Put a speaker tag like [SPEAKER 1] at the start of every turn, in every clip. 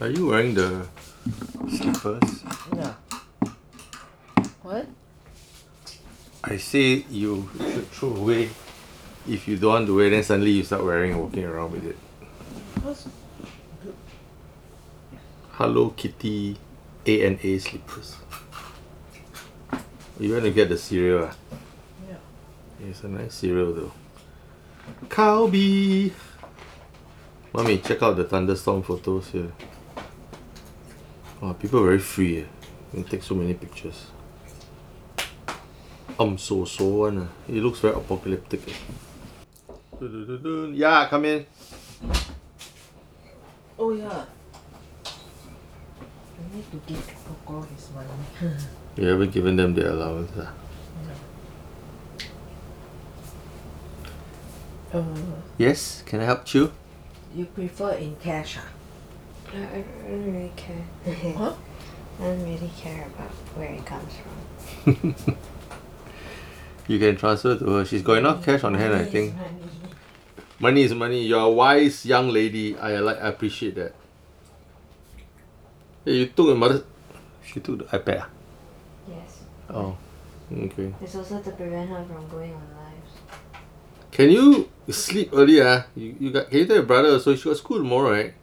[SPEAKER 1] Are you wearing the slippers?
[SPEAKER 2] Yeah. What?
[SPEAKER 1] I say you should throw away. If you don't want to wear, then suddenly you start wearing and walking around with it.
[SPEAKER 2] What's
[SPEAKER 1] Hello Kitty A and A slippers. You want to get the cereal? Ah?
[SPEAKER 2] yeah.
[SPEAKER 1] It's a nice cereal though. Calbee! Mommy, check out the thunderstorm photos here. Wow, people very free. Eh. Can take so many pictures. I'm so so one. ah. It looks very apocalyptic. eh. Come in.
[SPEAKER 2] Oh yeah. I need to give Coco his money.
[SPEAKER 1] You haven't given them their allowance. Ah.
[SPEAKER 2] uh,
[SPEAKER 1] Yes, can I help you?
[SPEAKER 2] you prefer in cash ah?
[SPEAKER 3] I, I don't really care.
[SPEAKER 2] what?
[SPEAKER 3] I don't really care about where it comes from.
[SPEAKER 1] You can transfer to her. She's got enough cash on hand, I
[SPEAKER 2] Money is
[SPEAKER 1] think.
[SPEAKER 2] money.
[SPEAKER 1] Money is money. You're a wise young lady. I like. I appreciate that. Hey, you took your mother. She took the iPad. ah?
[SPEAKER 3] Yes.
[SPEAKER 1] Oh, okay.
[SPEAKER 3] It's also to prevent her from going on lives.
[SPEAKER 1] Can you sleep early? Ah, you, you got. Can you tell your brother also? She got school tomorrow, right?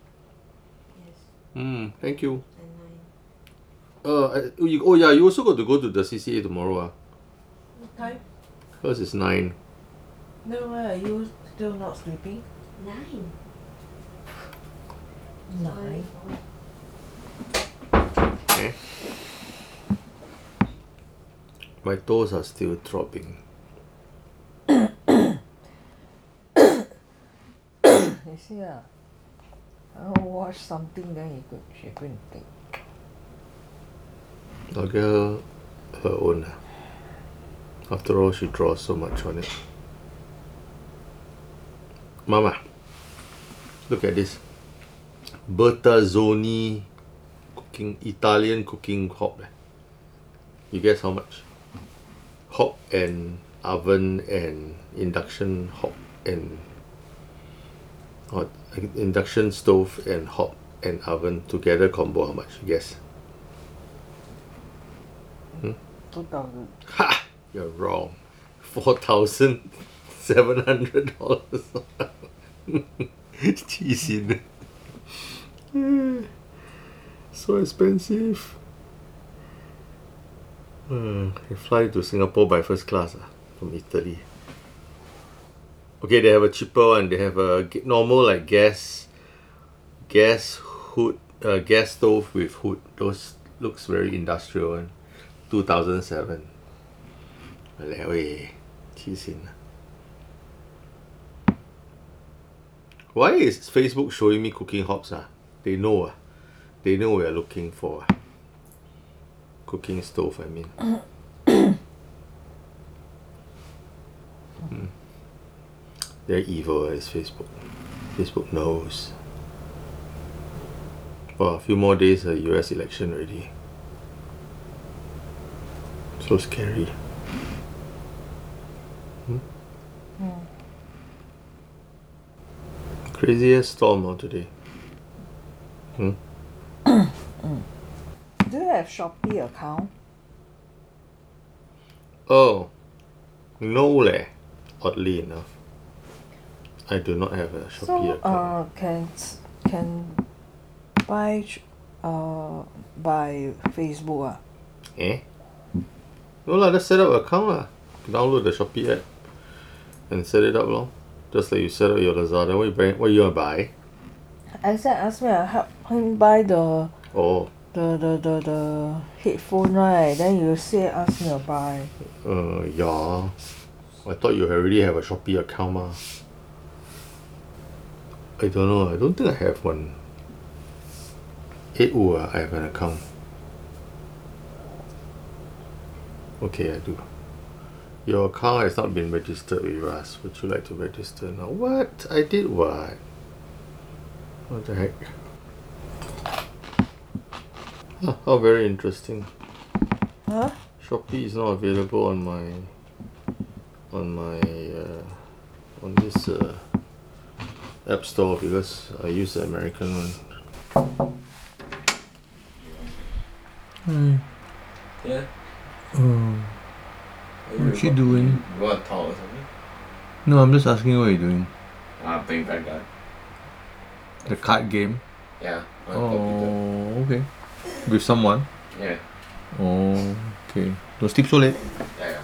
[SPEAKER 3] Yes.
[SPEAKER 1] Hmm. Thank you.
[SPEAKER 3] And nine.
[SPEAKER 1] Uh, I- oh, you, oh yeah. You also got to go to the CCA tomorrow. Ah,
[SPEAKER 2] What time?
[SPEAKER 1] hers is nine.
[SPEAKER 2] Then why are you still not sleeping?
[SPEAKER 3] Nine.
[SPEAKER 2] Nine.
[SPEAKER 1] Okay. My toes are still throbbing.
[SPEAKER 2] I'll watch something then you could she go and take.
[SPEAKER 1] I'll her her own. After all, she draws so much on it. Mama, look at this. Bertazzoni cooking Italian cooking hob. eh. You guess how much? Hob and oven and induction hob and or induction stove and hob and oven together combo how much? Yes,
[SPEAKER 2] hmm? 2000
[SPEAKER 1] ha! You're wrong. Four thousand seven hundred dollars. Cheesy so expensive. Hmm, I fly to Singapore by first class ah, from Italy okay they have a cheaper one. They have a normal like gas gas hood uh, gas stove with hood. Those looks very industrial one. two thousand seven. Why is Facebook showing me cooking hobs ah? They know ah. They know we are looking for ah cooking stove I mean. They're evil as Facebook. Facebook knows. Well, a few more days, a US election already. So scary. Craziest storm of today. Hmm?
[SPEAKER 2] Do you have Shopee account?
[SPEAKER 1] Oh, no leh. Oddly enough, I do not have a Shopee
[SPEAKER 2] So
[SPEAKER 1] account.
[SPEAKER 2] uh can can buy uh by Facebook ah.
[SPEAKER 1] eh? No lah, just set up an account lah. Download the Shopee app and set it up lor. Just like you set up your Lazada. What you buy? What you gonna buy?
[SPEAKER 2] I said ask me I help him buy the
[SPEAKER 1] Oh,
[SPEAKER 2] the the the, the headphone right then you say ask me to buy.
[SPEAKER 1] uh, yeah. I thought you already have a Shopee account mah. I don't know. I don't think I have one. Eh, oh, uh, I have an account. Okay, I do. Your account has not been registered with us. Would you like to register now? What? I did what? What the heck? Huh, how very interesting.
[SPEAKER 2] Huh?
[SPEAKER 1] Shopee is not available on my on my uh, on this uh, App Store because I use the American one. Hey.
[SPEAKER 4] Yeah.
[SPEAKER 1] Oh. What you doing?
[SPEAKER 4] You want talk or something?
[SPEAKER 1] No, I'm just asking what you're doing.
[SPEAKER 4] I'm playing Vanguard.
[SPEAKER 1] The card game?
[SPEAKER 4] Yeah.
[SPEAKER 1] Oh, okay. With someone?
[SPEAKER 4] Yeah.
[SPEAKER 1] Oh, okay. Don't sleep so late. Yeah.